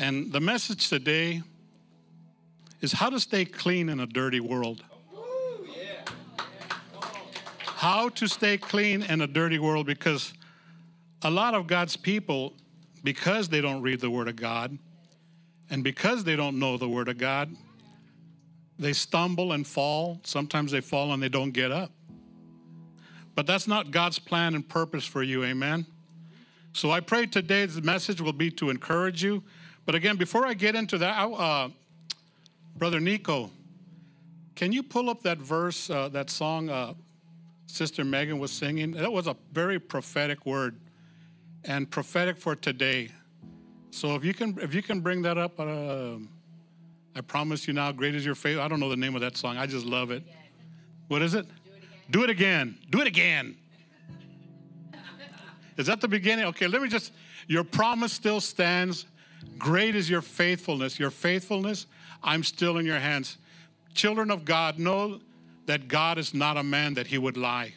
And the message today is how to stay clean in a dirty world. How to stay clean in a dirty world because a lot of God's people, because they don't read the Word of God and because they don't know the Word of God, they stumble and fall. Sometimes they fall and they don't get up. But that's not God's plan and purpose for you, amen? So I pray today's message will be to encourage you. But again, before I get into that, uh, Brother Nico, can you pull up that verse, uh, that song uh, Sister Megan was singing? That was a very prophetic word and prophetic for today. So if you can, if you can bring that up, uh, I promise you now, great is your faith. I don't know the name of that song. I just love it. What is it? Do it again. Do it again. Is that the beginning? Okay, let me just, your promise still stands. Great is your faithfulness. Your faithfulness, I'm still in your hands. Children of God, know that God is not a man that he would lie.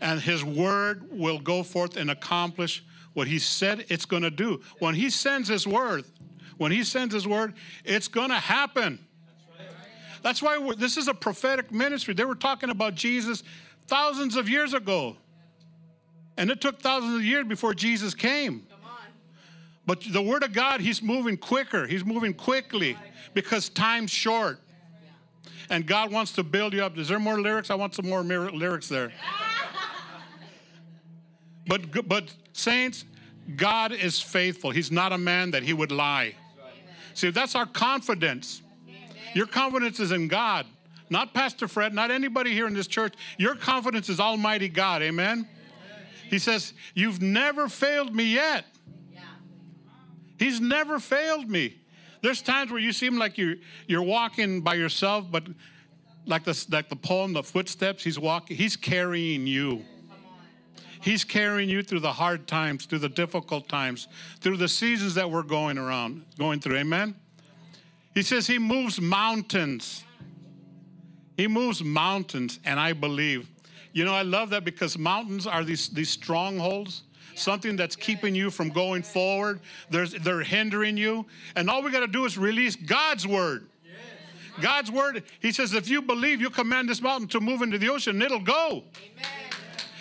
And his word will go forth and accomplish what he said it's going to do. When he sends his word, when he sends his word, it's going to happen. That's why this is a prophetic ministry. They were talking about Jesus thousands of years ago. And it took thousands of years before Jesus came. But the Word of God, He's moving quicker. He's moving quickly because time's short. And God wants to build you up. Is there more lyrics? I want some more lyrics there. but, but, saints, God is faithful. He's not a man that He would lie. See, that's our confidence. Your confidence is in God, not Pastor Fred, not anybody here in this church. Your confidence is Almighty God. Amen. He says, You've never failed me yet. He's never failed me. There's times where you seem like you're, you're walking by yourself, but like the, like the poem, The Footsteps, he's walking, he's carrying you. He's carrying you through the hard times, through the difficult times, through the seasons that we're going around, going through. Amen? He says he moves mountains. He moves mountains, and I believe. You know, I love that because mountains are these, these strongholds something that's keeping you from going forward. There's, they're hindering you. And all we got to do is release God's word. God's word, he says, if you believe, you command this mountain to move into the ocean, it'll go. Amen.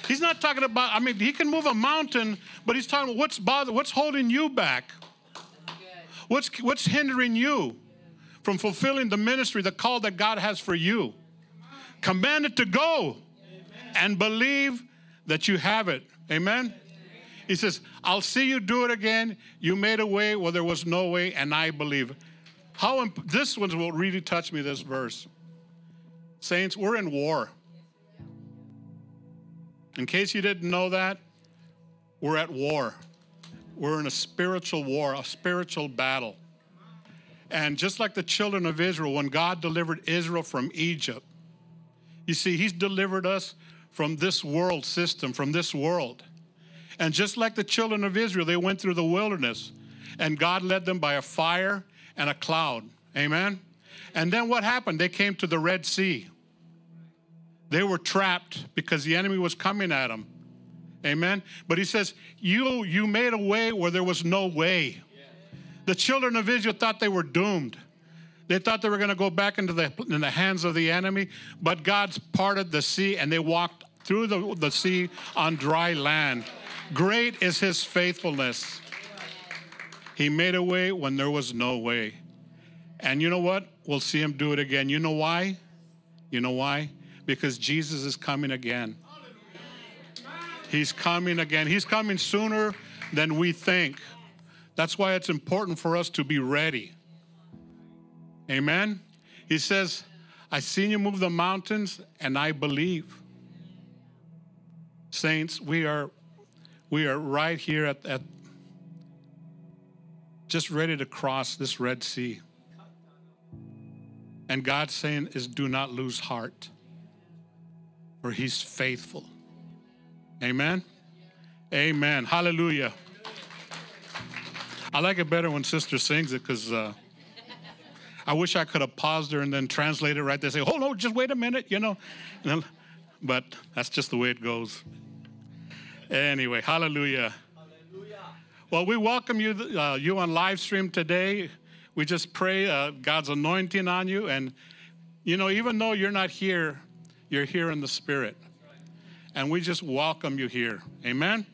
He's not talking about, I mean, he can move a mountain, but he's talking about what's bother, what's holding you back? What's, what's hindering you from fulfilling the ministry, the call that God has for you? Command it to go and believe that you have it. Amen? He says, I'll see you do it again. You made a way where there was no way, and I believe. How imp- this one will really touch me, this verse. Saints, we're in war. In case you didn't know that, we're at war. We're in a spiritual war, a spiritual battle. And just like the children of Israel, when God delivered Israel from Egypt, you see, He's delivered us from this world system, from this world. And just like the children of Israel, they went through the wilderness, and God led them by a fire and a cloud. Amen? And then what happened? They came to the Red Sea. They were trapped because the enemy was coming at them. Amen? But he says, You, you made a way where there was no way. The children of Israel thought they were doomed. They thought they were going to go back into the, in the hands of the enemy, but God's parted the sea and they walked through the, the sea on dry land. Great is his faithfulness. He made a way when there was no way. And you know what? We'll see him do it again. You know why? You know why? Because Jesus is coming again. He's coming again. He's coming sooner than we think. That's why it's important for us to be ready. Amen? He says, I seen you move the mountains and I believe. Saints, we are we are right here at, at just ready to cross this Red Sea. And God's saying is do not lose heart, for he's faithful. Amen. Amen. Hallelujah. I like it better when sister sings it because uh, I wish I could have paused her and then translated right there. Say, "Oh no, just wait a minute," you know. But that's just the way it goes. Anyway, hallelujah. hallelujah. Well, we welcome you, uh, you on live stream today. We just pray uh, God's anointing on you. And, you know, even though you're not here, you're here in the Spirit. And we just welcome you here. Amen.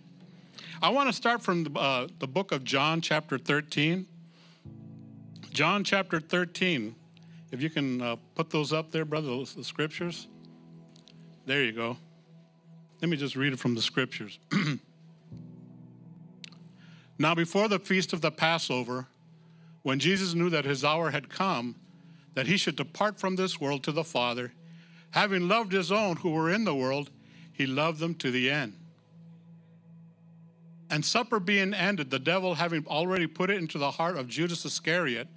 I want to start from the, uh, the book of John, chapter 13. John, chapter 13. If you can uh, put those up there, brother, the scriptures. There you go. Let me just read it from the scriptures. Now, before the feast of the Passover, when Jesus knew that his hour had come, that he should depart from this world to the Father, having loved his own who were in the world, he loved them to the end. And supper being ended, the devil having already put it into the heart of Judas Iscariot,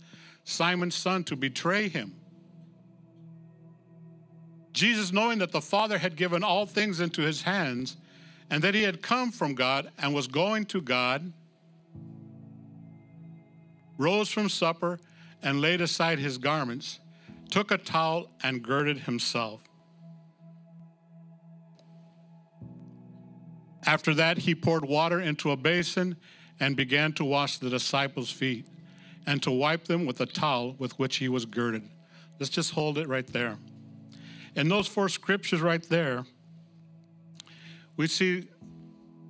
Simon's son, to betray him. Jesus, knowing that the Father had given all things into his hands, and that he had come from God and was going to God, rose from supper and laid aside his garments, took a towel and girded himself. After that, he poured water into a basin and began to wash the disciples' feet and to wipe them with the towel with which he was girded. Let's just hold it right there. In those four scriptures right there, we see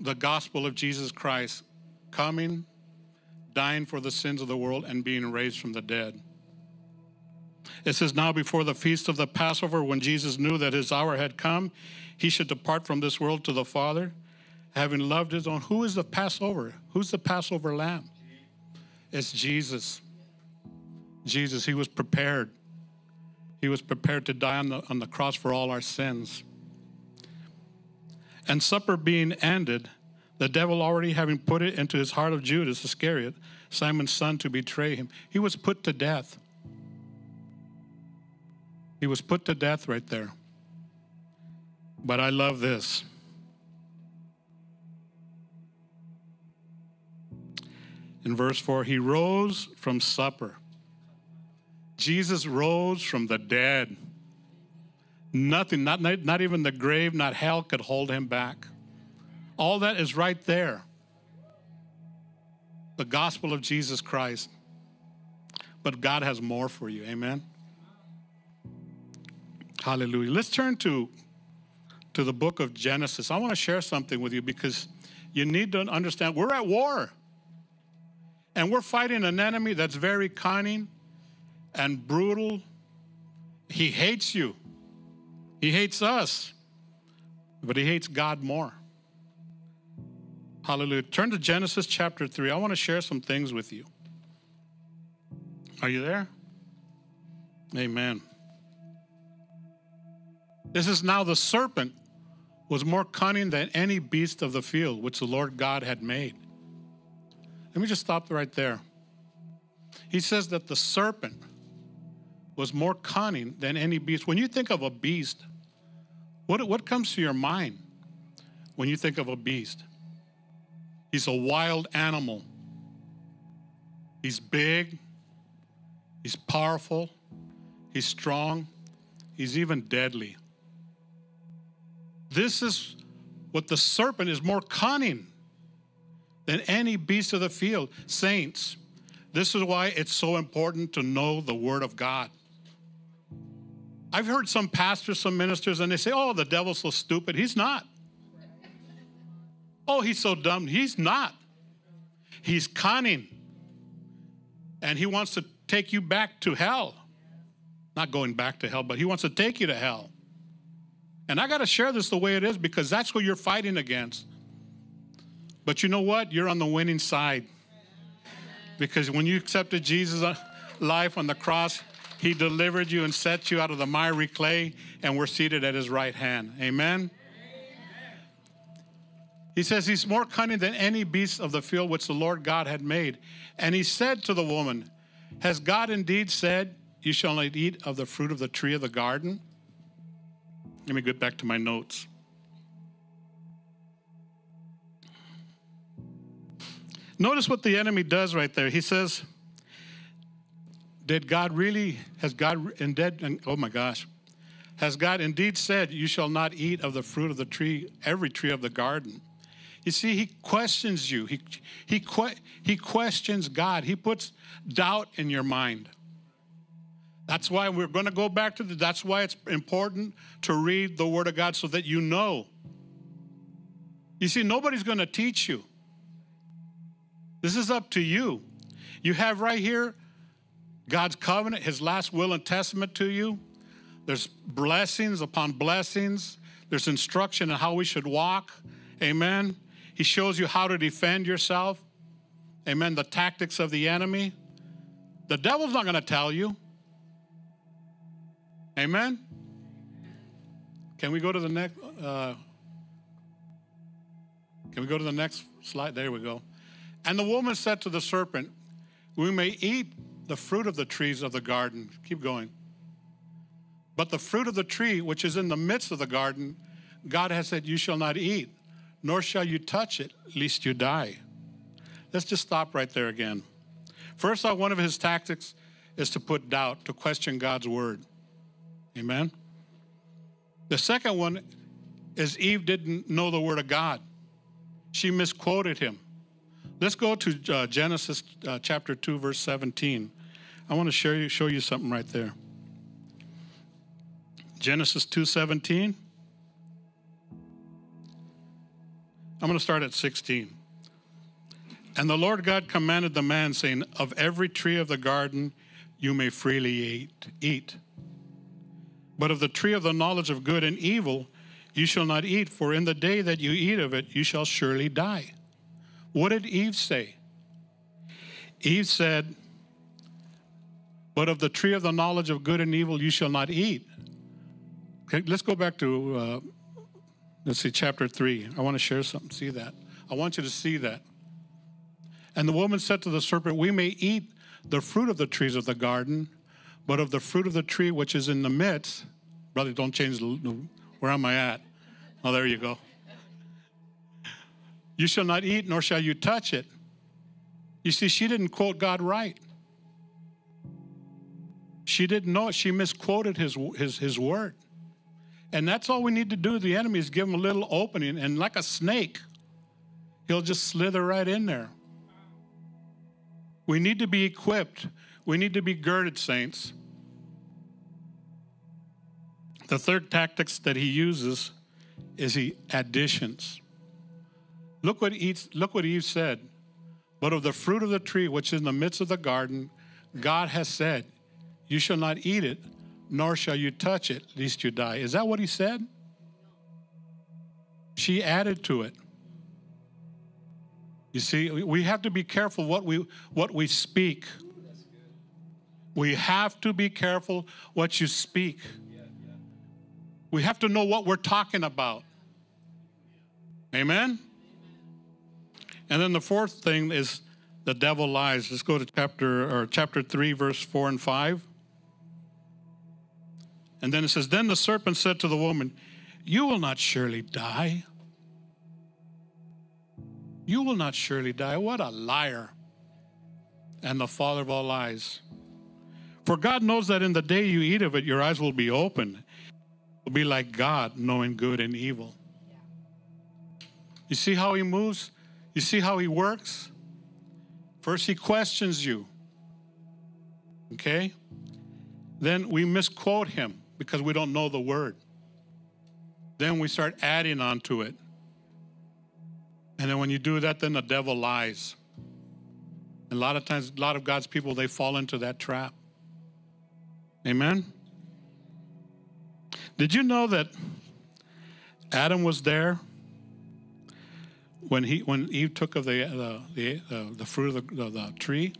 the gospel of Jesus Christ coming, dying for the sins of the world, and being raised from the dead. It says, Now before the feast of the Passover, when Jesus knew that his hour had come, he should depart from this world to the Father, having loved his own. Who is the Passover? Who's the Passover lamb? It's Jesus. Jesus, he was prepared. He was prepared to die on the, on the cross for all our sins. And supper being ended, the devil already having put it into his heart of Judas Iscariot, Simon's son, to betray him, he was put to death. He was put to death right there. But I love this. In verse 4, he rose from supper. Jesus rose from the dead. Nothing, not, not even the grave, not hell could hold him back. All that is right there. The gospel of Jesus Christ. But God has more for you. Amen. Hallelujah. Let's turn to, to the book of Genesis. I want to share something with you because you need to understand we're at war. And we're fighting an enemy that's very cunning and brutal. He hates you, he hates us, but he hates God more. Hallelujah. Turn to Genesis chapter 3. I want to share some things with you. Are you there? Amen. This is now the serpent was more cunning than any beast of the field which the Lord God had made. Let me just stop right there. He says that the serpent was more cunning than any beast. When you think of a beast, what, what comes to your mind when you think of a beast? He's a wild animal. He's big. He's powerful. He's strong. He's even deadly. This is what the serpent is more cunning than any beast of the field. Saints, this is why it's so important to know the Word of God. I've heard some pastors, some ministers, and they say, oh, the devil's so stupid. He's not. Oh, he's so dumb. He's not. He's cunning. And he wants to take you back to hell. Not going back to hell, but he wants to take you to hell. And I got to share this the way it is because that's what you're fighting against. But you know what? You're on the winning side. Because when you accepted Jesus' life on the cross, he delivered you and set you out of the miry clay, and we're seated at his right hand. Amen. He says he's more cunning than any beast of the field which the Lord God had made. And he said to the woman, Has God indeed said, You shall not eat of the fruit of the tree of the garden? Let me get back to my notes. Notice what the enemy does right there. He says, Did God really, has God indeed, oh my gosh, has God indeed said, You shall not eat of the fruit of the tree, every tree of the garden? You see, he questions you. He, he, he questions God. He puts doubt in your mind. That's why we're going to go back to the, that's why it's important to read the Word of God so that you know. You see, nobody's going to teach you. This is up to you. You have right here God's covenant, His last will and testament to you. There's blessings upon blessings. There's instruction on how we should walk. Amen. He shows you how to defend yourself. Amen. The tactics of the enemy. The devil's not going to tell you. Amen. Can we go to the next? Uh, can we go to the next slide? There we go. And the woman said to the serpent, We may eat the fruit of the trees of the garden. Keep going. But the fruit of the tree which is in the midst of the garden, God has said, You shall not eat, nor shall you touch it, lest you die. Let's just stop right there again. First off, one of his tactics is to put doubt, to question God's word. Amen. The second one is Eve didn't know the word of God. She misquoted him. Let's go to uh, Genesis uh, chapter 2, verse 17. I want to show you, show you something right there. Genesis 2:17. I'm going to start at 16. And the Lord God commanded the man, saying, Of every tree of the garden you may freely eat. eat. But of the tree of the knowledge of good and evil you shall not eat, for in the day that you eat of it, you shall surely die. What did Eve say? Eve said, But of the tree of the knowledge of good and evil you shall not eat. Okay, let's go back to, uh, let's see, chapter 3. I want to share something. See that. I want you to see that. And the woman said to the serpent, We may eat the fruit of the trees of the garden, but of the fruit of the tree which is in the midst, brother, don't change the, where am I at? Oh, there you go. You shall not eat, nor shall you touch it. You see, she didn't quote God right. She didn't know it. She misquoted his, his, his word. And that's all we need to do. The enemy is give him a little opening, and like a snake, he'll just slither right in there. We need to be equipped. We need to be girded, saints. The third tactics that he uses is he additions. Look what Eve, look what Eve said. But of the fruit of the tree which is in the midst of the garden, God has said, You shall not eat it, nor shall you touch it, lest you die. Is that what he said? She added to it. You see, we have to be careful what we what we speak. We have to be careful what you speak. We have to know what we're talking about. Amen? And then the fourth thing is the devil lies. Let's go to chapter or chapter 3 verse 4 and 5. And then it says then the serpent said to the woman, "You will not surely die." You will not surely die. What a liar. And the father of all lies. For God knows that in the day you eat of it, your eyes will be open. You'll be like God, knowing good and evil. You see how he moves? You see how he works? First, he questions you. Okay? Then we misquote him because we don't know the word. Then we start adding on to it. And then when you do that, then the devil lies. And a lot of times, a lot of God's people, they fall into that trap. Amen? Did you know that Adam was there when he when Eve took of the the the, the fruit of the, the, the, tree.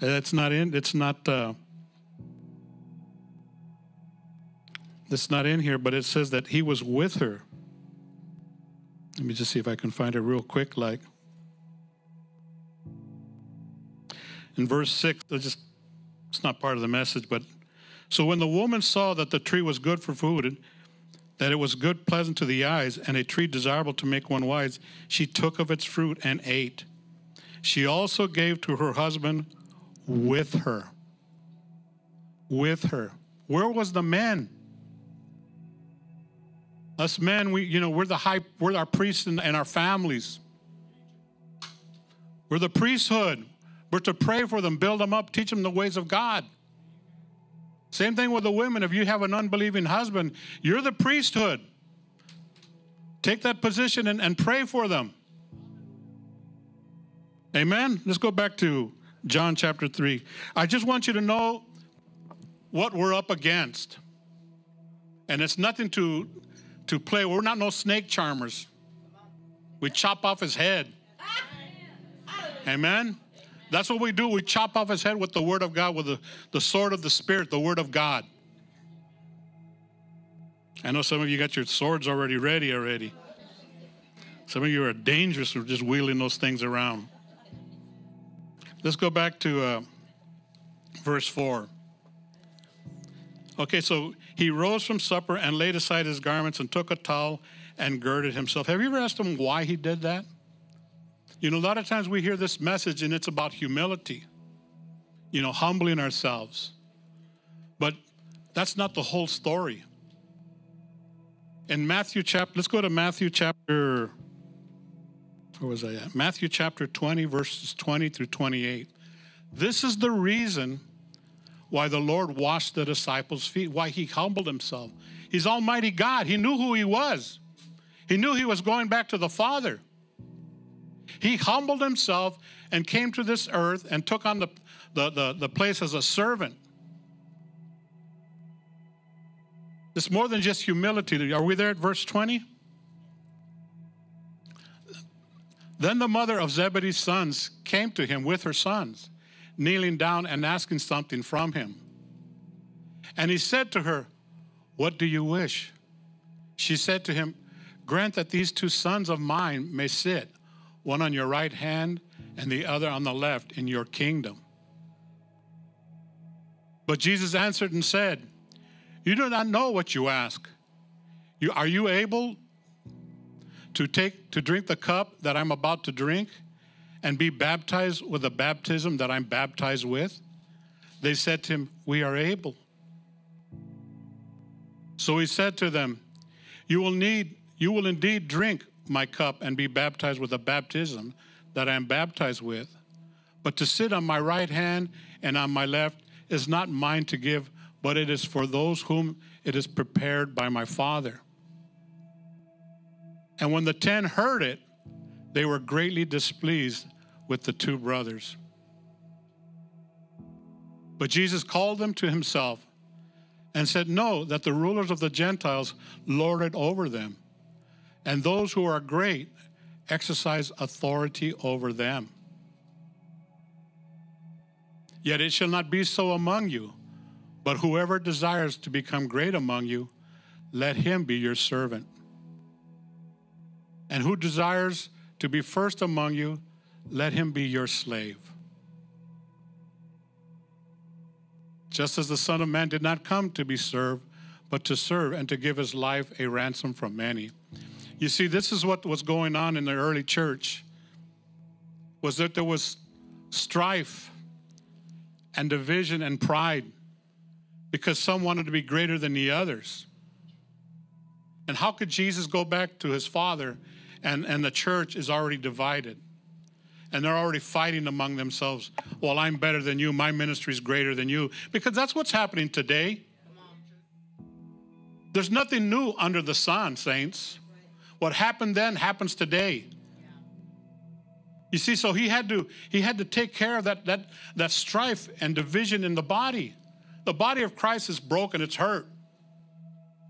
That's not in. It's not. Uh, it's not in here, but it says that he was with her. Let me just see if I can find it real quick. Like in verse six, just it's not part of the message, but so when the woman saw that the tree was good for food that it was good, pleasant to the eyes, and a tree desirable to make one wise, she took of its fruit and ate. She also gave to her husband with her. With her. Where was the man? Us men, we, you know, we're the high, we're our priests and, and our families. We're the priesthood. We're to pray for them, build them up, teach them the ways of God. Same thing with the women. If you have an unbelieving husband, you're the priesthood. Take that position and, and pray for them. Amen. Let's go back to John chapter 3. I just want you to know what we're up against. And it's nothing to, to play. We're not no snake charmers. We chop off his head. Amen. That's what we do. We chop off his head with the word of God, with the, the sword of the Spirit, the word of God. I know some of you got your swords already ready already. Some of you are dangerous for just wheeling those things around. Let's go back to uh, verse 4. Okay, so he rose from supper and laid aside his garments and took a towel and girded himself. Have you ever asked him why he did that? You know, a lot of times we hear this message and it's about humility, you know, humbling ourselves. But that's not the whole story. In Matthew chapter, let's go to Matthew chapter, where was I at? Matthew chapter 20, verses 20 through 28. This is the reason why the Lord washed the disciples' feet, why he humbled himself. He's Almighty God. He knew who he was, he knew he was going back to the Father. He humbled himself and came to this earth and took on the, the, the, the place as a servant. It's more than just humility. Are we there at verse 20? Then the mother of Zebedee's sons came to him with her sons kneeling down and asking something from him. And he said to her, What do you wish? She said to him, Grant that these two sons of mine may sit, one on your right hand and the other on the left, in your kingdom. But Jesus answered and said, You do not know what you ask. You, are you able to take to drink the cup that I'm about to drink? And be baptized with the baptism that I'm baptized with? They said to him, We are able. So he said to them, You will need, you will indeed drink my cup and be baptized with the baptism that I am baptized with. But to sit on my right hand and on my left is not mine to give, but it is for those whom it is prepared by my Father. And when the ten heard it, they were greatly displeased with the two brothers. But Jesus called them to himself and said, Know that the rulers of the Gentiles lord it over them, and those who are great exercise authority over them. Yet it shall not be so among you, but whoever desires to become great among you, let him be your servant. And who desires to be first among you, let him be your slave. Just as the Son of Man did not come to be served, but to serve and to give his life a ransom for many. You see, this is what was going on in the early church was that there was strife and division and pride because some wanted to be greater than the others. And how could Jesus go back to his Father and, and the church is already divided? And they're already fighting among themselves. Well, I'm better than you. My ministry is greater than you. Because that's what's happening today. There's nothing new under the sun, saints. What happened then happens today. You see, so he had to he had to take care of that that that strife and division in the body. The body of Christ is broken, it's hurt.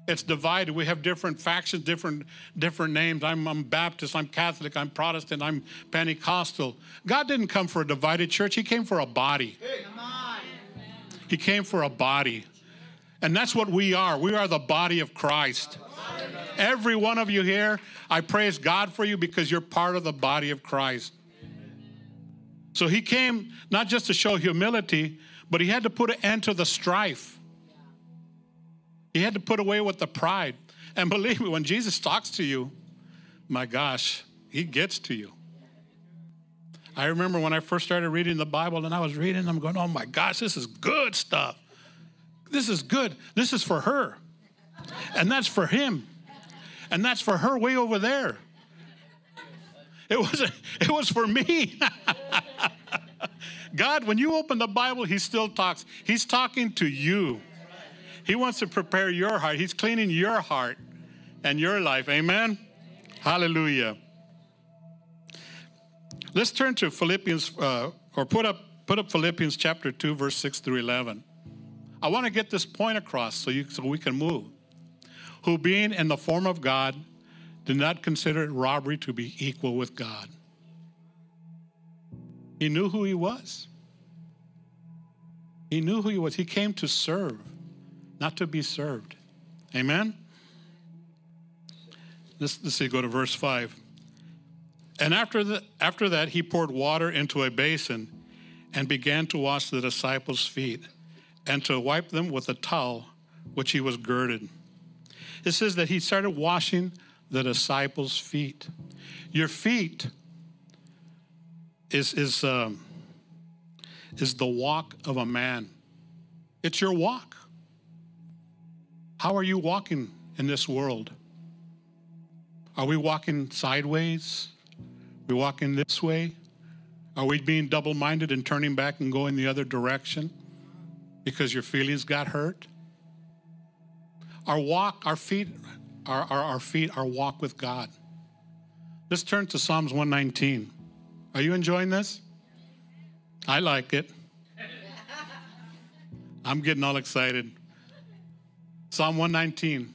It's divided. We have different factions, different different names. I'm, I'm Baptist, I'm Catholic, I'm Protestant, I'm Pentecostal. God didn't come for a divided church. He came for a body. He came for a body. And that's what we are. We are the body of Christ. Every one of you here, I praise God for you because you're part of the body of Christ. So he came not just to show humility, but he had to put an end to the strife. He had to put away with the pride. And believe me, when Jesus talks to you, my gosh, he gets to you. I remember when I first started reading the Bible and I was reading, I'm going, oh my gosh, this is good stuff. This is good. This is for her. And that's for him. And that's for her way over there. It was, it was for me. God, when you open the Bible, He still talks. He's talking to you. He wants to prepare your heart. He's cleaning your heart and your life. Amen? Hallelujah. Let's turn to Philippians, uh, or put up, put up Philippians chapter 2, verse 6 through 11. I want to get this point across so, you, so we can move. Who, being in the form of God, did not consider it robbery to be equal with God. He knew who he was. He knew who he was. He came to serve, not to be served. Amen? Let's, let's see, go to verse 5. And after, the, after that, he poured water into a basin and began to wash the disciples' feet and to wipe them with a towel which he was girded. It says that he started washing the disciples' feet. Your feet is, is, um, is the walk of a man, it's your walk. How are you walking in this world? Are we walking sideways? Are we walking this way? Are we being double minded and turning back and going the other direction because your feelings got hurt? Our walk, our feet, our, our, our feet, our walk with God. Let's turn to Psalms 119. Are you enjoying this? I like it. I'm getting all excited. Psalm 119.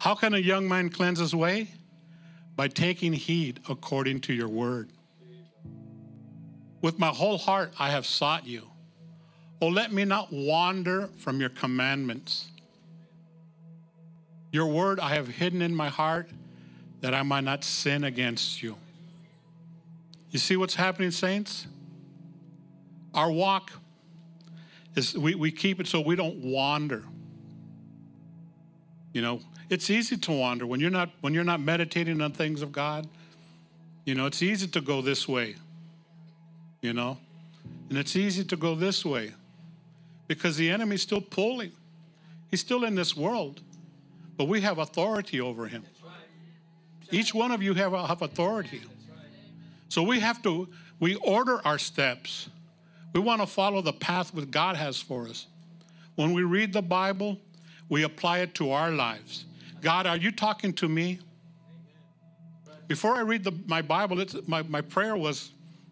How can a young man cleanse his way? By taking heed according to your word. With my whole heart I have sought you. Oh, let me not wander from your commandments. Your word I have hidden in my heart that I might not sin against you. You see what's happening, saints? Our walk is we, we keep it so we don't wander. You know, it's easy to wander when you're not when you're not meditating on things of God. You know, it's easy to go this way. You know? And it's easy to go this way because the enemy's still pulling. He's still in this world, but we have authority over him. Each one of you have, have authority. So we have to, we order our steps. We want to follow the path that God has for us. When we read the Bible, we apply it to our lives. God, are you talking to me? Before I read the, my Bible, my, my prayer was,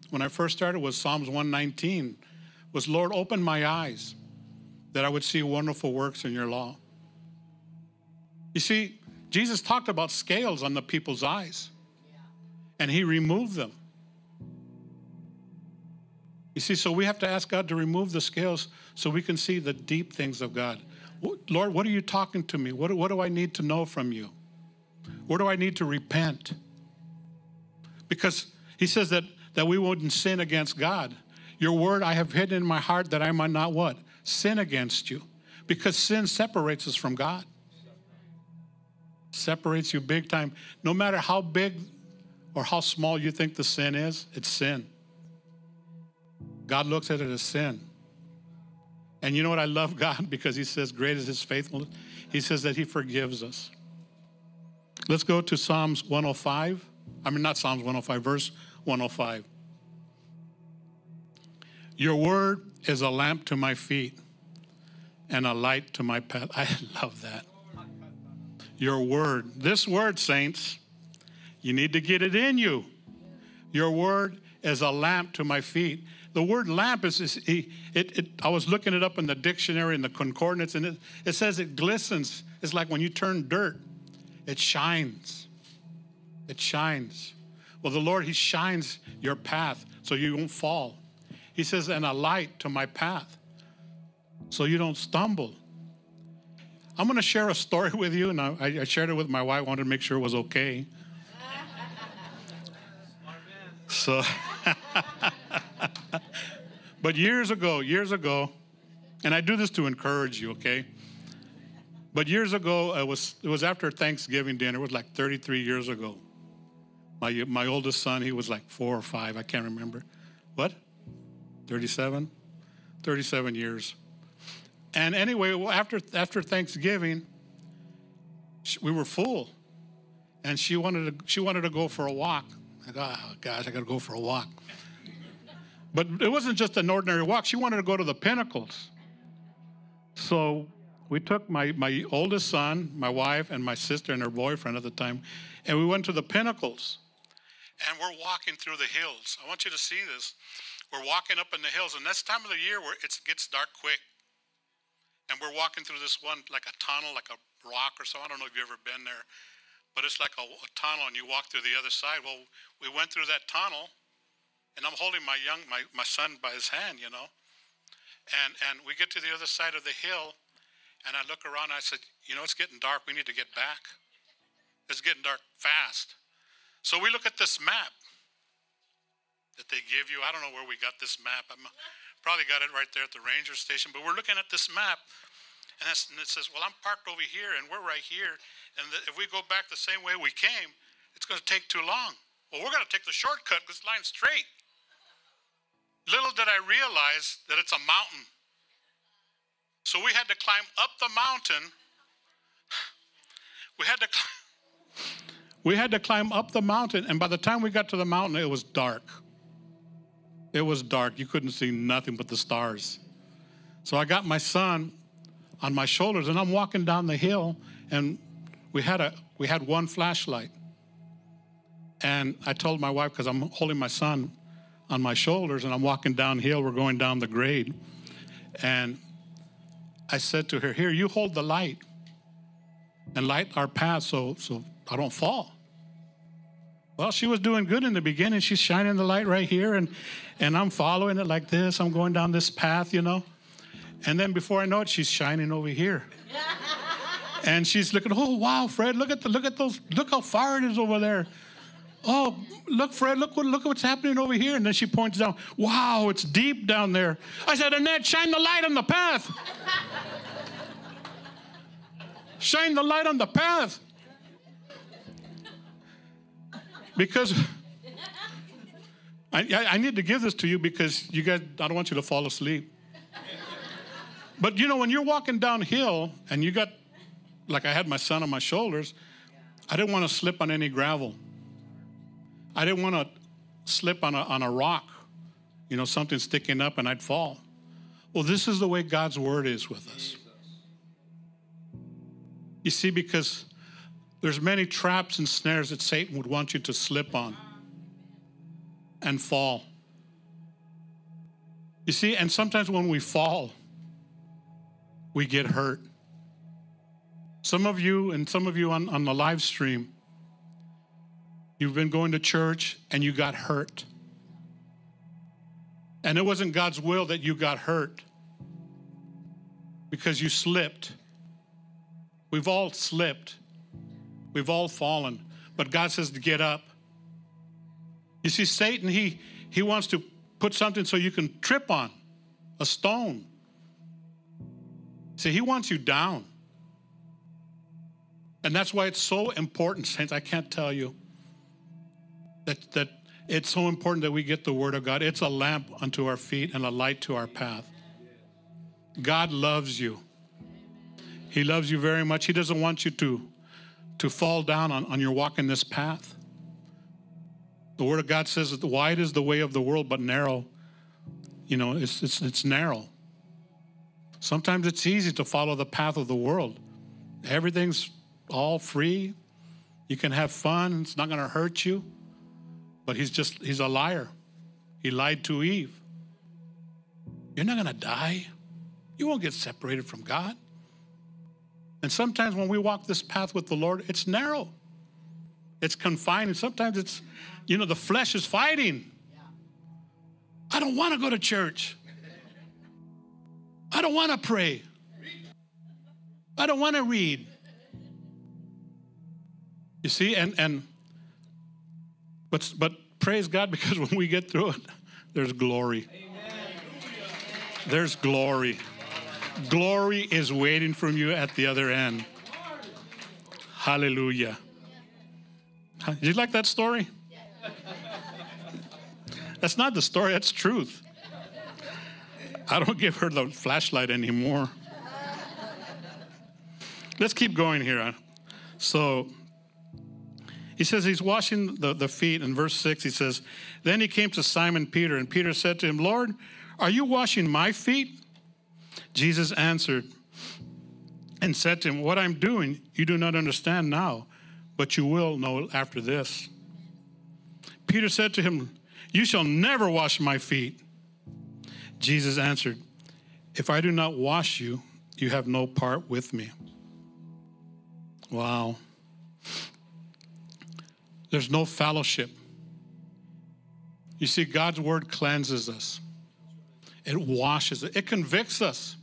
when I first started, was Psalms 119, was Lord, open my eyes that I would see wonderful works in your law. You see, Jesus talked about scales on the people's eyes, and he removed them. You see, so we have to ask God to remove the scales so we can see the deep things of God. Lord, what are you talking to me? What, what do I need to know from you? Where do I need to repent? Because he says that, that we wouldn't sin against God. Your word I have hidden in my heart that I might not what? Sin against you. Because sin separates us from God. Separates you big time. No matter how big or how small you think the sin is, it's sin. God looks at it as sin. And you know what? I love God because He says, Great is His faithfulness. He says that He forgives us. Let's go to Psalms 105. I mean, not Psalms 105, verse 105. Your word is a lamp to my feet and a light to my path. I love that. Your word. This word, saints, you need to get it in you. Your word is a lamp to my feet the word lamp is, is it, it, I was looking it up in the dictionary and the concordance, and it, it says it glistens. It's like when you turn dirt, it shines. It shines. Well, the Lord, He shines your path so you won't fall. He says, and a light to my path so you don't stumble. I'm going to share a story with you, and I, I shared it with my wife, wanted to make sure it was okay. So. but years ago, years ago, and I do this to encourage you, okay? But years ago, it was, it was after Thanksgiving dinner. It was like 33 years ago. My, my oldest son, he was like four or five. I can't remember. What? 37? 37 years. And anyway, after, after Thanksgiving, we were full. and she wanted to, she wanted to go for a walk. I go, oh, gosh, I got to go for a walk. But it wasn't just an ordinary walk. She wanted to go to the pinnacles. So we took my, my oldest son, my wife, and my sister and her boyfriend at the time, and we went to the pinnacles. And we're walking through the hills. I want you to see this. We're walking up in the hills, and this time of the year where it gets dark quick. And we're walking through this one, like a tunnel, like a rock or so. I don't know if you've ever been there, but it's like a, a tunnel, and you walk through the other side. Well, we went through that tunnel, and I'm holding my young, my, my son by his hand, you know. And, and we get to the other side of the hill, and I look around, and I said, you know, it's getting dark. We need to get back. It's getting dark fast. So we look at this map that they give you. I don't know where we got this map. I probably got it right there at the ranger station. But we're looking at this map, and, and it says, "Well, I'm parked over here, and we're right here. And the, if we go back the same way we came, it's going to take too long. Well, we're going to take the shortcut. because This line's straight." Little did I realize that it's a mountain. So we had to climb up the mountain. We had to. We had to climb up the mountain, and by the time we got to the mountain, it was dark. It was dark. You couldn't see nothing but the stars. So I got my son on my shoulders, and I'm walking down the hill, and we had a we had one flashlight. And I told my wife because I'm holding my son on my shoulders, and I'm walking downhill. We're going down the grade, and I said to her, "Here, you hold the light, and light our path, so so I don't fall." Well, she was doing good in the beginning. She's shining the light right here, and, and I'm following it like this. I'm going down this path, you know. And then before I know it, she's shining over here. and she's looking, oh wow, Fred, look at the look at those, look how far it is over there. Oh, look, Fred, look what look what's happening over here. And then she points down, wow, it's deep down there. I said, Annette, shine the light on the path. shine the light on the path. Because I, I need to give this to you because you guys, I don't want you to fall asleep. But you know, when you're walking downhill and you got, like I had my son on my shoulders, I didn't want to slip on any gravel. I didn't want to slip on a, on a rock, you know, something sticking up and I'd fall. Well, this is the way God's word is with us. You see, because there's many traps and snares that Satan would want you to slip on and fall. You see, and sometimes when we fall, we get hurt. Some of you and some of you on, on the live stream, you've been going to church and you got hurt. And it wasn't God's will that you got hurt because you slipped. We've all slipped. We've all fallen, but God says to get up. You see, Satan, he, he wants to put something so you can trip on a stone. See, he wants you down. And that's why it's so important, saints. I can't tell you that, that it's so important that we get the Word of God. It's a lamp unto our feet and a light to our path. God loves you. He loves you very much. He doesn't want you to to fall down on, on your walk in this path. The Word of God says that wide is the way of the world, but narrow, you know, it's, it's, it's narrow. Sometimes it's easy to follow the path of the world. Everything's all free. You can have fun, it's not going to hurt you. But he's just, he's a liar. He lied to Eve. You're not going to die. You won't get separated from God. And sometimes when we walk this path with the Lord, it's narrow, it's confined, and sometimes it's, you know, the flesh is fighting. I don't want to go to church. I don't want to pray. I don't want to read. You see, and and but but praise God because when we get through it, there's glory. There's glory. Glory is waiting for you at the other end. Hallelujah. Did you like that story? That's not the story, that's truth. I don't give her the flashlight anymore. Let's keep going here. So, He says he's washing the, the feet. In verse 6, he says, Then he came to Simon Peter, and Peter said to him, Lord, are you washing my feet? Jesus answered and said to him, What I'm doing, you do not understand now, but you will know after this. Peter said to him, You shall never wash my feet. Jesus answered, If I do not wash you, you have no part with me. Wow. There's no fellowship. You see, God's word cleanses us, it washes it, it convicts us.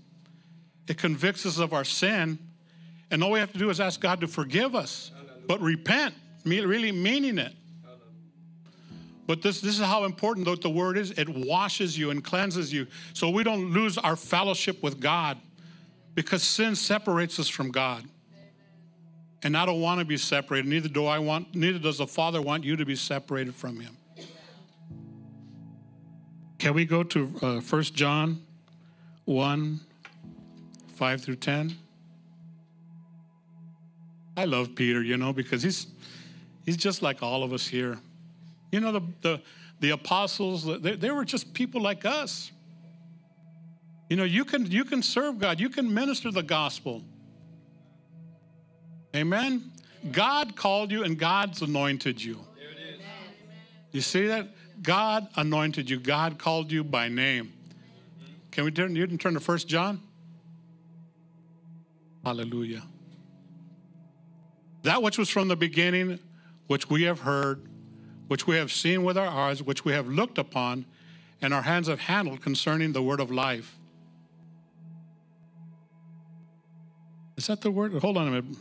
It convicts us of our sin. And all we have to do is ask God to forgive us, but repent, really meaning it. But this, this is how important the word is. It washes you and cleanses you so we don't lose our fellowship with God because sin separates us from God. And I don't want to be separated. Neither do I want, neither does the Father want you to be separated from Him. Can we go to uh, 1 John 1 5 through 10? I love Peter, you know, because he's, he's just like all of us here. You know, the, the, the apostles, they, they were just people like us. You know, you can, you can serve God, you can minister the gospel. Amen. God called you and God's anointed you. You see that? God anointed you. God called you by name. Can we turn? You can turn to First John. Hallelujah. That which was from the beginning, which we have heard, which we have seen with our eyes, which we have looked upon, and our hands have handled concerning the word of life. Is that the word? Hold on a minute.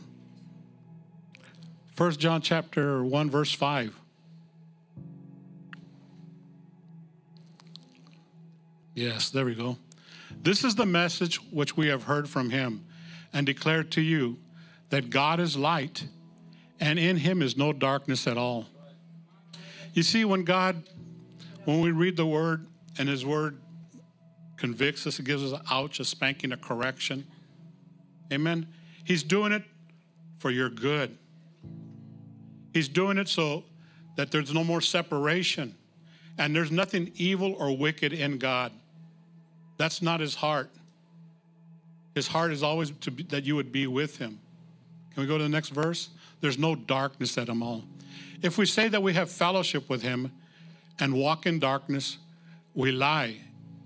First John chapter 1 verse 5. Yes, there we go. This is the message which we have heard from him and declared to you that God is light and in him is no darkness at all. You see, when God, when we read the word and his word convicts us, it gives us an ouch, a spanking, a correction. Amen. He's doing it for your good. He's doing it so that there's no more separation and there's nothing evil or wicked in God. That's not his heart. His heart is always be, that you would be with him. Can we go to the next verse? There's no darkness at all. If we say that we have fellowship with him and walk in darkness, we lie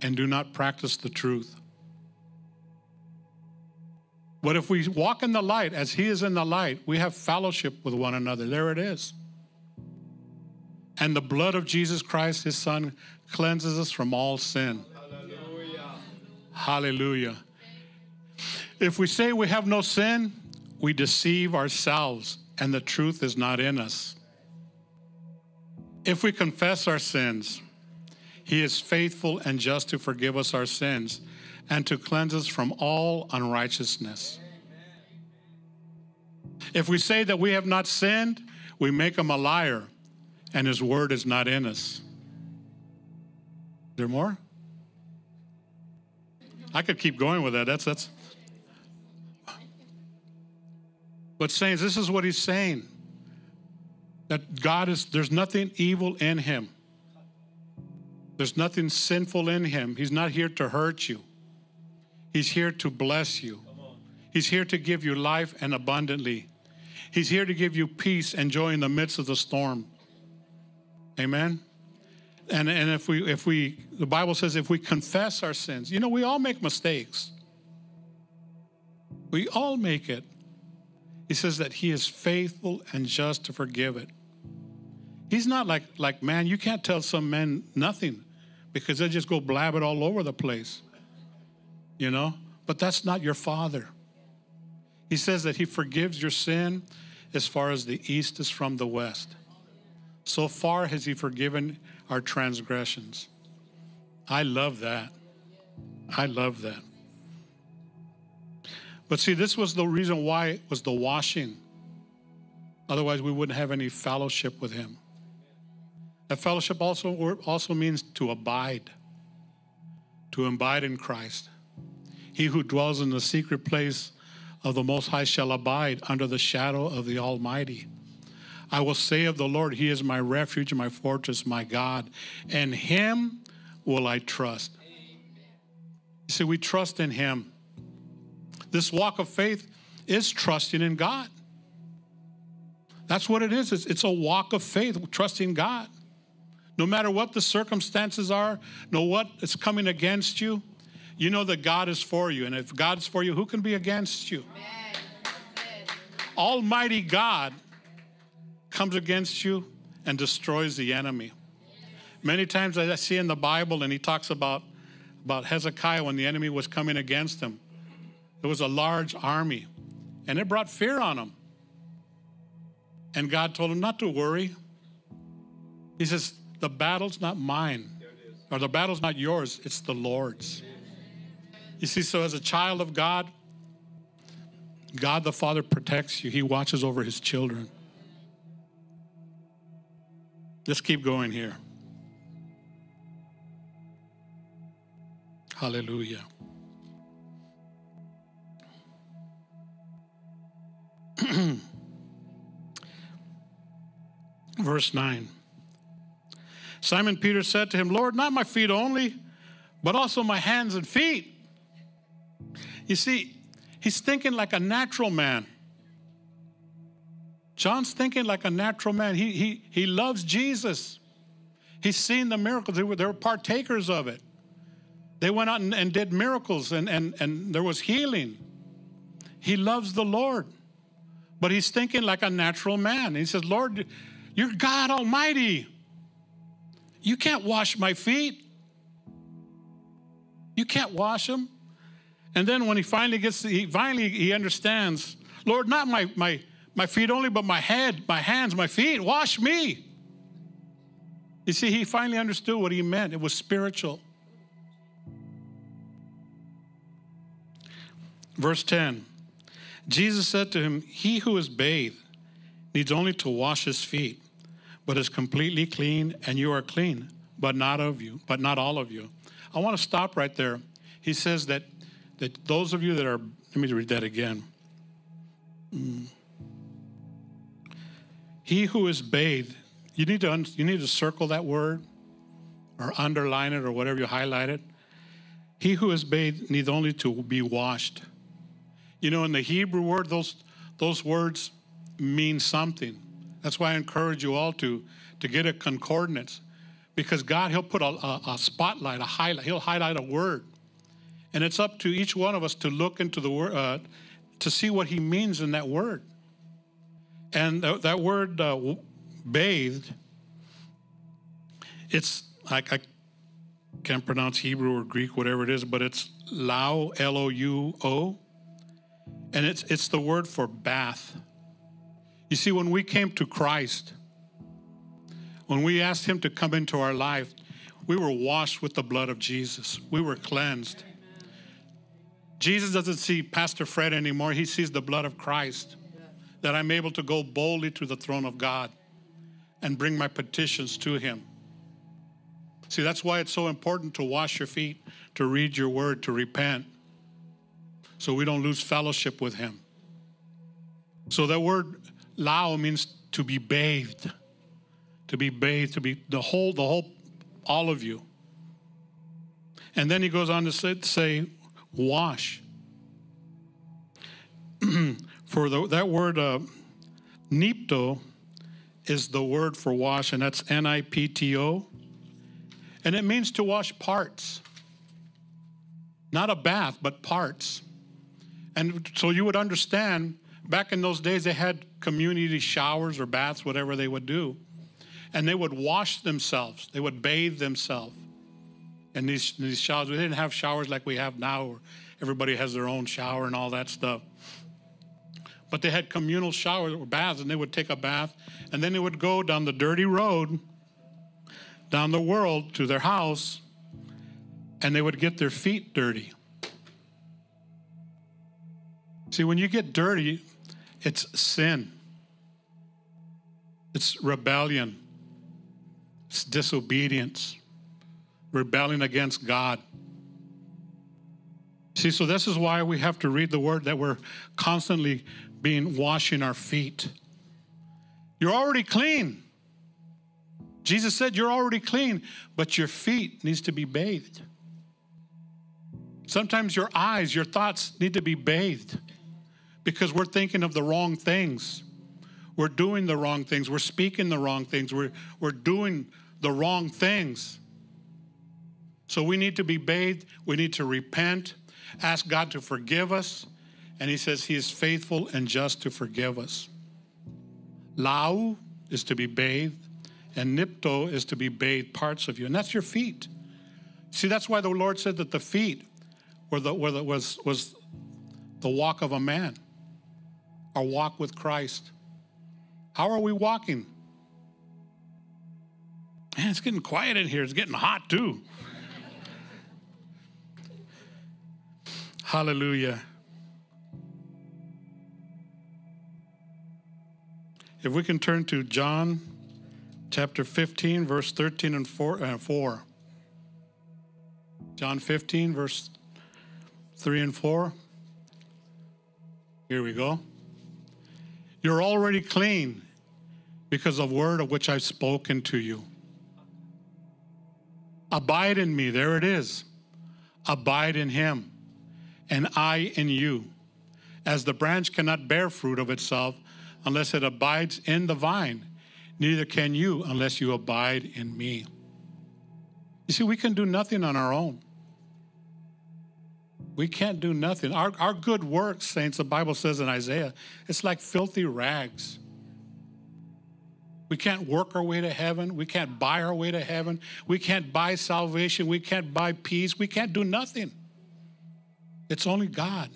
and do not practice the truth. But if we walk in the light as he is in the light, we have fellowship with one another. There it is. And the blood of Jesus Christ, his son, cleanses us from all sin. Hallelujah. Hallelujah. If we say we have no sin, we deceive ourselves and the truth is not in us. If we confess our sins, he is faithful and just to forgive us our sins and to cleanse us from all unrighteousness. If we say that we have not sinned, we make him a liar, and his word is not in us. Is there more? I could keep going with that. That's that's. But saints, this is what he's saying. That God is there's nothing evil in him. There's nothing sinful in him. He's not here to hurt you. He's here to bless you. He's here to give you life and abundantly. He's here to give you peace and joy in the midst of the storm. Amen. And, and if we if we the Bible says if we confess our sins, you know, we all make mistakes. We all make it. He says that he is faithful and just to forgive it. He's not like like man, you can't tell some men nothing because they just go blab it all over the place you know? But that's not your father. He says that he forgives your sin as far as the east is from the west. So far has he forgiven our transgressions. I love that. I love that. But see, this was the reason why it was the washing. Otherwise, we wouldn't have any fellowship with him. That fellowship also, also means to abide, to abide in Christ. He who dwells in the secret place of the Most High shall abide under the shadow of the Almighty. I will say of the Lord, He is my refuge, my fortress, my God, and Him will I trust. See, we trust in Him. This walk of faith is trusting in God. That's what it is. It's, it's a walk of faith, trusting God. No matter what the circumstances are, no what is coming against you, you know that God is for you. And if God is for you, who can be against you? Almighty God comes against you and destroys the enemy. Many times I see in the Bible, and he talks about, about Hezekiah when the enemy was coming against him. There was a large army, and it brought fear on him. And God told him not to worry. He says, The battle's not mine, or the battle's not yours, it's the Lord's. You see, so as a child of God, God the Father protects you, He watches over His children. Let's keep going here. Hallelujah. Verse 9. Simon Peter said to him, Lord, not my feet only, but also my hands and feet. You see, he's thinking like a natural man. John's thinking like a natural man. He, he, he loves Jesus. He's seen the miracles, they were, they were partakers of it. They went out and, and did miracles, and, and, and there was healing. He loves the Lord, but he's thinking like a natural man. He says, Lord, you're God Almighty. You can't wash my feet. You can't wash them. And then when he finally gets, he finally he understands, Lord, not my my my feet only, but my head, my hands, my feet. Wash me. You see, he finally understood what he meant. It was spiritual. Verse 10 Jesus said to him, He who is bathed needs only to wash his feet, but is completely clean, and you are clean, but not of you, but not all of you. I want to stop right there. He says that that those of you that are, let me read that again. Mm. He who is bathed, you need to you need to circle that word, or underline it, or whatever you highlight it. He who is bathed needs only to be washed. You know, in the Hebrew word, those those words mean something. That's why I encourage you all to to get a concordance, because God He'll put a, a, a spotlight, a highlight. He'll highlight a word and it's up to each one of us to look into the word, uh, to see what he means in that word. And th- that word, uh, bathed, it's like I can't pronounce Hebrew or Greek, whatever it is, but it's louo, L O U O. And it's, it's the word for bath. You see, when we came to Christ, when we asked Him to come into our life, we were washed with the blood of Jesus. We were cleansed. Jesus doesn't see Pastor Fred anymore. He sees the blood of Christ. That I'm able to go boldly to the throne of God and bring my petitions to Him. See, that's why it's so important to wash your feet, to read your word, to repent, so we don't lose fellowship with Him. So that word lao means to be bathed, to be bathed, to be the whole, the whole, all of you. And then he goes on to say, wash. for the, that word uh, nipto is the word for wash, and that's N I P T O. And it means to wash parts. Not a bath, but parts. And so you would understand back in those days, they had community showers or baths, whatever they would do. And they would wash themselves, they would bathe themselves and these, these showers. We didn't have showers like we have now, where everybody has their own shower and all that stuff. But they had communal showers or baths, and they would take a bath, and then they would go down the dirty road, down the world to their house, and they would get their feet dirty. See, when you get dirty, it's sin, it's rebellion, it's disobedience rebelling against God. See, so this is why we have to read the word that we're constantly being washing our feet. You're already clean. Jesus said you're already clean, but your feet needs to be bathed. Sometimes your eyes, your thoughts need to be bathed because we're thinking of the wrong things. We're doing the wrong things. We're speaking the wrong things. We're, we're doing the wrong things. So we need to be bathed. We need to repent, ask God to forgive us. And He says He is faithful and just to forgive us. Lau is to be bathed, and nipto is to be bathed parts of you. And that's your feet. See, that's why the Lord said that the feet were the, were the, was, was the walk of a man, our walk with Christ. How are we walking? Man, it's getting quiet in here. It's getting hot too. Hallelujah. If we can turn to John chapter 15, verse 13 and 4. Uh, 4. John 15, verse 3 and 4. Here we go. You're already clean because of the word of which I've spoken to you. Abide in me. There it is. Abide in him, and I in you. As the branch cannot bear fruit of itself unless it abides in the vine, neither can you unless you abide in me. You see, we can do nothing on our own. We can't do nothing. Our, our good works, saints, the Bible says in Isaiah, it's like filthy rags. We can't work our way to heaven. We can't buy our way to heaven. We can't buy salvation. We can't buy peace. We can't do nothing. It's only God.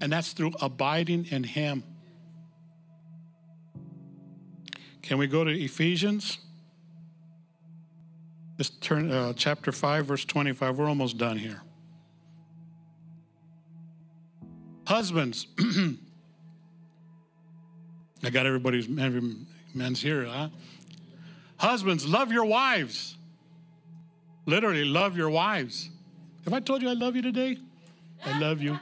And that's through abiding in Him. Can we go to Ephesians? Let's turn uh, chapter 5, verse 25. We're almost done here. Husbands, I got everybody's every men's here, huh? Husbands, love your wives. Literally, love your wives. Have I told you I love you today? I love you.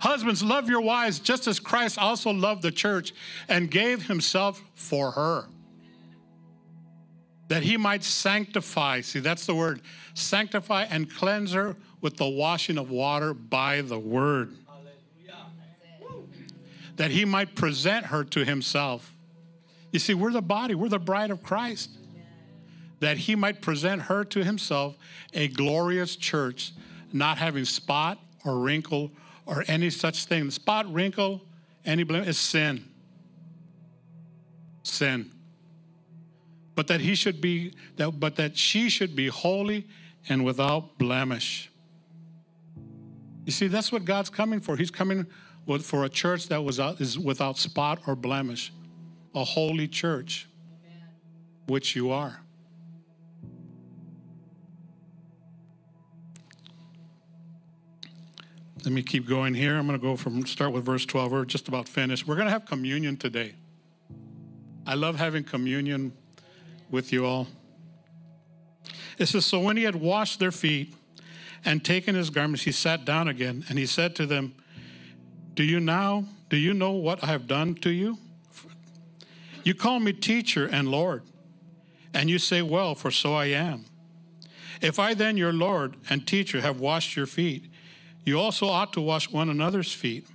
Husbands, love your wives just as Christ also loved the church and gave himself for her. That he might sanctify, see, that's the word, sanctify and cleanse her with the washing of water by the word. That he might present her to himself. You see, we're the body, we're the bride of Christ. That he might present her to himself a glorious church, not having spot or wrinkle or any such thing. The spot, wrinkle, any blemish is sin. Sin. But that he should be that but that she should be holy and without blemish. You see, that's what God's coming for. He's coming with, for a church that was out, is without spot or blemish, a holy church, which you are. Let me keep going here. I'm going to go from start with verse 12. We're just about finished. We're going to have communion today. I love having communion with you all. It says, So when he had washed their feet and taken his garments, he sat down again, and he said to them, Do you now, do you know what I have done to you? You call me teacher and Lord, and you say, Well, for so I am. If I then, your Lord and teacher, have washed your feet, you also ought to wash one another's feet.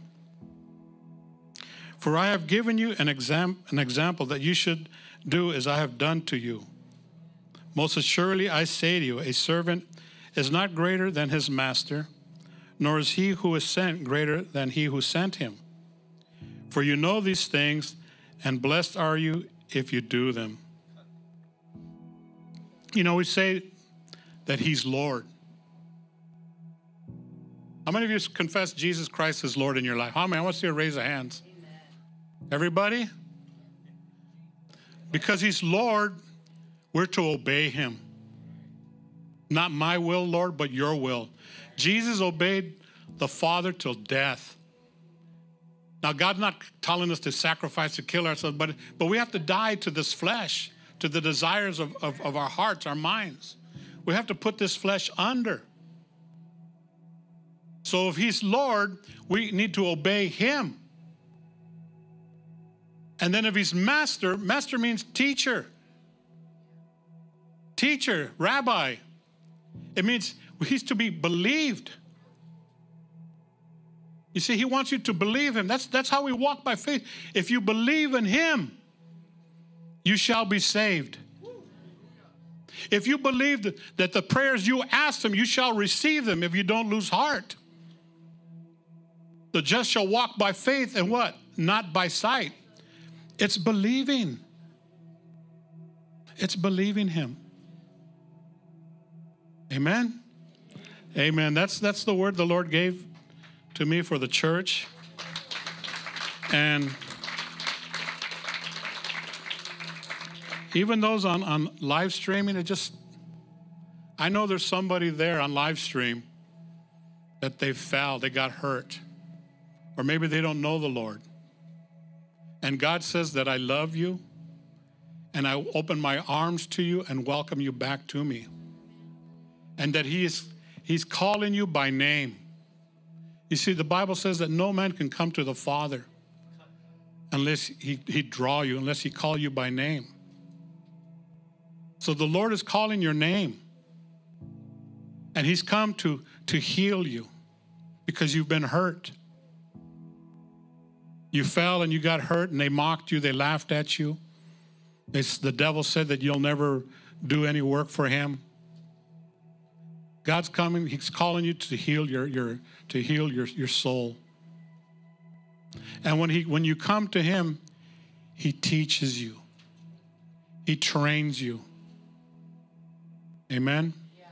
For I have given you an, exam- an example that you should do as I have done to you. Most assuredly, I say to you, a servant is not greater than his master, nor is he who is sent greater than he who sent him. For you know these things, and blessed are you if you do them. You know, we say that he's Lord. How many of you confess Jesus Christ as Lord in your life? How many? I want to see a raise of hands. Everybody? Because He's Lord, we're to obey Him. Not my will, Lord, but your will. Jesus obeyed the Father till death. Now, God's not telling us to sacrifice, to kill ourselves, but, but we have to die to this flesh, to the desires of, of, of our hearts, our minds. We have to put this flesh under. So if he's Lord, we need to obey him. And then if he's master, master means teacher. Teacher, rabbi. It means he's to be believed. You see, he wants you to believe him. That's, that's how we walk by faith. If you believe in him, you shall be saved. If you believe that the prayers you ask him, you shall receive them if you don't lose heart. The just shall walk by faith and what? Not by sight. It's believing. It's believing him. Amen. Amen. That's that's the word the Lord gave to me for the church. And even those on, on live streaming, it just I know there's somebody there on live stream that they fell, they got hurt. Or maybe they don't know the Lord. And God says that I love you and I open my arms to you and welcome you back to me. And that He is He's calling you by name. You see, the Bible says that no man can come to the Father unless he, he draw you, unless he call you by name. So the Lord is calling your name. And he's come to, to heal you because you've been hurt. You fell and you got hurt, and they mocked you, they laughed at you. The devil said that you'll never do any work for him. God's coming, He's calling you to heal your, your to heal your, your soul. And when he when you come to him, he teaches you. He trains you. Amen. Yeah.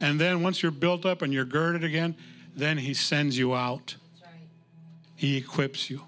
And then once you're built up and you're girded again, then he sends you out. Right. He equips you.